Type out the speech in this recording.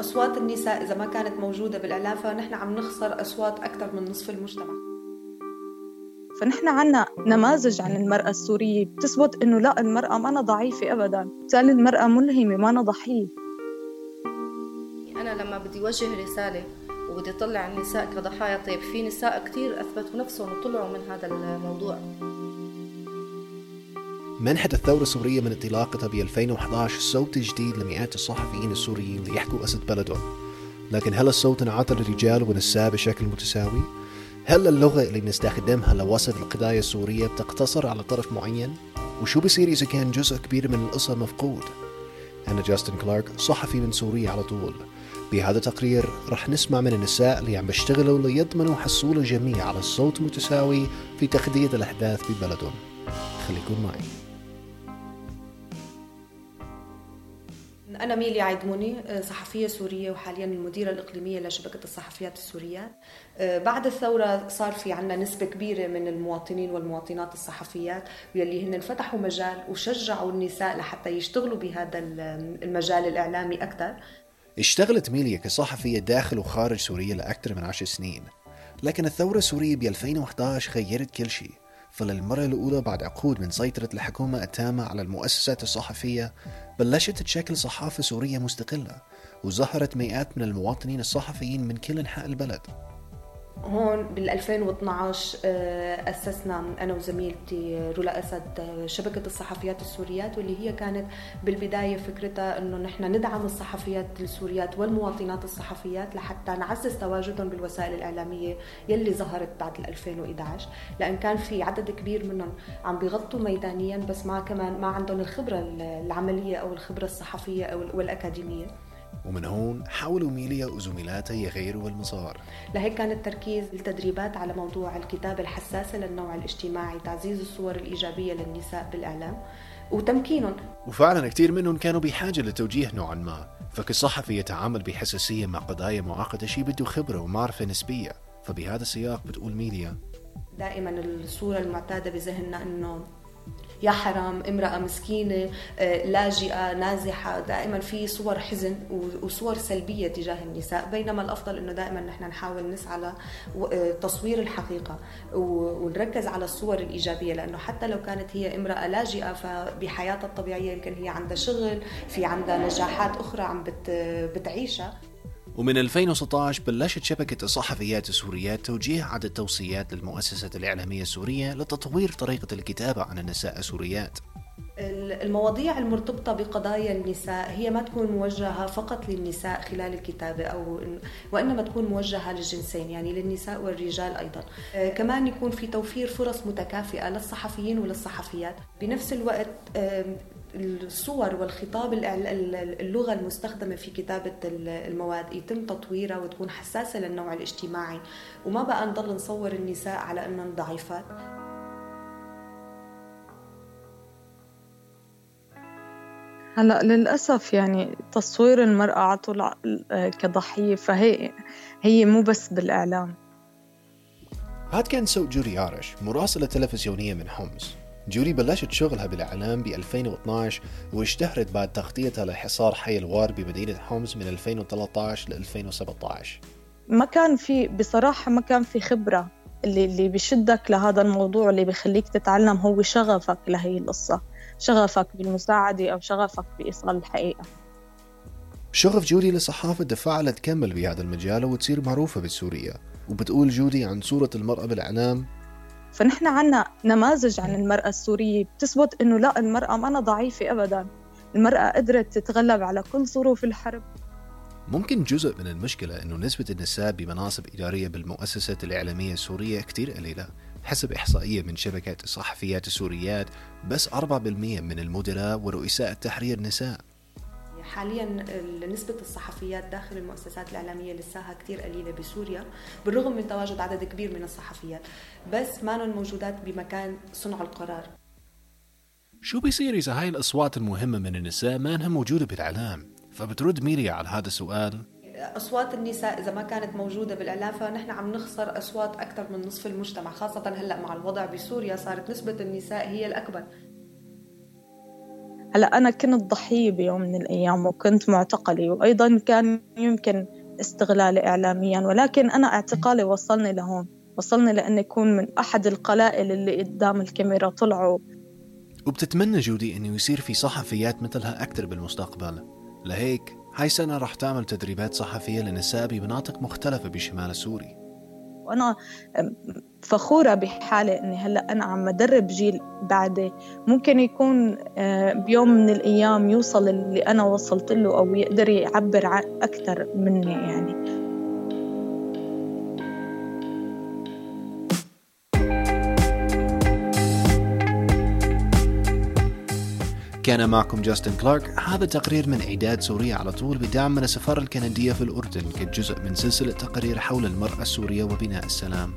أصوات النساء إذا ما كانت موجودة بالإعلام فنحن عم نخسر أصوات أكثر من نصف المجتمع. فنحن عنا نماذج عن المرأة السورية. بتثبت إنه لا المرأة ما ضعيفة أبدا. بالتالي المرأة ملهمة ما ضحية. أنا لما بدي وجه رسالة وبدي طلع النساء كضحايا طيب في نساء كثير أثبتوا نفسهم وطلعوا من هذا الموضوع؟ منحت الثورة السورية من انطلاقتها ب 2011 صوت جديد لمئات الصحفيين السوريين ليحكوا أسد بلدهم لكن هل الصوت انعطى للرجال والنساء بشكل متساوي؟ هل اللغة اللي بنستخدمها لوصف القضايا السورية بتقتصر على طرف معين؟ وشو بصير إذا كان جزء كبير من القصة مفقود؟ أنا جاستن كلارك صحفي من سوريا على طول بهذا التقرير رح نسمع من النساء اللي عم بيشتغلوا ليضمنوا حصول الجميع على الصوت المتساوي في تخديد الأحداث ببلدهم خليكم معي أنا ميلي عيدموني صحفية سورية وحاليا المديرة الإقليمية لشبكة الصحفيات السوريات بعد الثورة صار في عنا نسبة كبيرة من المواطنين والمواطنات الصحفيات واللي هن فتحوا مجال وشجعوا النساء لحتى يشتغلوا بهذا المجال الإعلامي أكثر. اشتغلت ميليا كصحفية داخل وخارج سوريا لأكثر من عشر سنين لكن الثورة السورية ب 2011 غيرت كل شيء. فللمرة الأولى بعد عقود من سيطرة الحكومة التامة على المؤسسات الصحفية بلشت تشكل صحافة سورية مستقلة وظهرت مئات من المواطنين الصحفيين من كل أنحاء البلد. هون بال 2012 آه، أسسنا أنا وزميلتي رولا أسد آه، شبكة الصحفيات السوريات واللي هي كانت بالبداية فكرتها إنه نحن ندعم الصحفيات السوريات والمواطنات الصحفيات لحتى نعزز تواجدهم بالوسائل الإعلامية يلي ظهرت بعد 2011 لأن كان في عدد كبير منهم عم بيغطوا ميدانيا بس ما كمان ما عندهم الخبرة العملية أو الخبرة الصحفية أو والأكاديمية. ومن هون حاولوا ميليا وزميلاتها يغيروا المسار. لهيك كان التركيز التدريبات على موضوع الكتابة الحساسة للنوع الاجتماعي تعزيز الصور الإيجابية للنساء بالإعلام وتمكينهم. وفعلا كثير منهم كانوا بحاجة لتوجيه نوعا ما فكصحفي يتعامل بحساسية مع قضايا معقدة شيء بده خبرة ومعرفة نسبية. فبهذا السياق بتقول ميليا. دائما الصورة المعتادة بذهننا إنه يا حرام امرأة مسكينة آه، لاجئة نازحة دائما في صور حزن وصور سلبية تجاه النساء. بينما الأفضل أنه دائما نحن نحاول نسعى لتصوير آه، الحقيقة ونركز على الصور الإيجابية. لأنه حتى لو كانت هي امرأة لاجئة فبحياتها الطبيعية يمكن هي عندها شغل في عندها نجاحات أخرى عم بتعيشها. ومن 2016 بلشت شبكة الصحفيات السوريات توجيه عدد توصيات للمؤسسة الإعلامية السورية لتطوير طريقة الكتابة عن النساء السوريات. المواضيع المرتبطة بقضايا النساء هي ما تكون موجهة فقط للنساء خلال الكتابة أو وإنما تكون موجهة للجنسين يعني للنساء والرجال أيضا. آه، كمان يكون في توفير فرص متكافئة للصحفيين وللصحفيات. بنفس الوقت الصور والخطاب اللغة المستخدمة في كتابة المواد يتم تطويرها وتكون حساسة للنوع الاجتماعي. وما بقى نضل نصور النساء على أنهم ضعيفات. هلا للأسف يعني تصوير المرأة على طول كضحية فهي هي مو بس بالإعلام. هاد كان صوت جوري عارش مراسلة تلفزيونية من حمص. جوري بلشت شغلها بالإعلام ب 2012 واشتهرت بعد تغطيتها لحصار حي الوار بمدينة حمص من 2013 ل 2017 ما كان في بصراحة ما كان في خبرة. اللي اللي بشدك لهذا الموضوع اللي بخليك تتعلم هو شغفك لهي القصة. شغفك بالمساعدة أو شغفك بإيصال الحقيقة. شغف جودي للصحافة دفعها لتكمل بهذا المجال وتصير معروفة بسوريا وبتقول جودي عن صورة المرأة بالإعلام. فنحن عنا نماذج عن المرأة السورية بتثبت إنه لا المرأة ما ضعيفة أبدا. المرأة قدرت تتغلب على كل ظروف الحرب. ممكن جزء من المشكلة أنه نسبة النساء بمناصب إدارية بالمؤسسات الإعلامية السورية كتير قليلة حسب إحصائية من شبكة الصحفيات السوريات بس 4% من المدراء ورؤساء التحرير نساء حاليا نسبة الصحفيات داخل المؤسسات الإعلامية لساها كثير قليلة بسوريا بالرغم من تواجد عدد كبير من الصحفيات بس ما موجودات بمكان صنع القرار شو بيصير إذا هاي الأصوات المهمة من النساء ما أنها موجودة بالإعلام؟ فبترد ميريا على هذا السؤال. أصوات النساء إذا ما كانت موجودة بالاعلام فنحن عم نخسر أصوات أكثر من نصف المجتمع خاصة هلأ مع الوضع بسوريا صارت نسبة النساء هي الأكبر. هلأ أنا كنت ضحية بيوم من الأيام وكنت معتقلة وأيضا كان يمكن استغلالي إعلاميا ولكن أنا اعتقالي وصلني لهون. وصلني لأني أكون من أحد القلائل اللي قدام الكاميرا طلعوا. وبتتمنى جودي إنه يصير في صحفيات مثلها أكثر بالمستقبل. لهيك هاي السنة رح تعمل تدريبات صحفية لنساء بمناطق مختلفة بشمال سوري وأنا فخورة بحالي إني هلأ أنا عم أدرب جيل بعدي. ممكن يكون آه، بيوم من الأيام يوصل اللي أنا وصلت له أو يقدر يعبر أكثر مني يعني. كان معكم جاستن كلارك. هذا تقرير من إعداد سوريا على طول بدعم من السفارة الكندية في الأردن كجزء من سلسلة تقارير حول المرأة السورية وبناء السلام.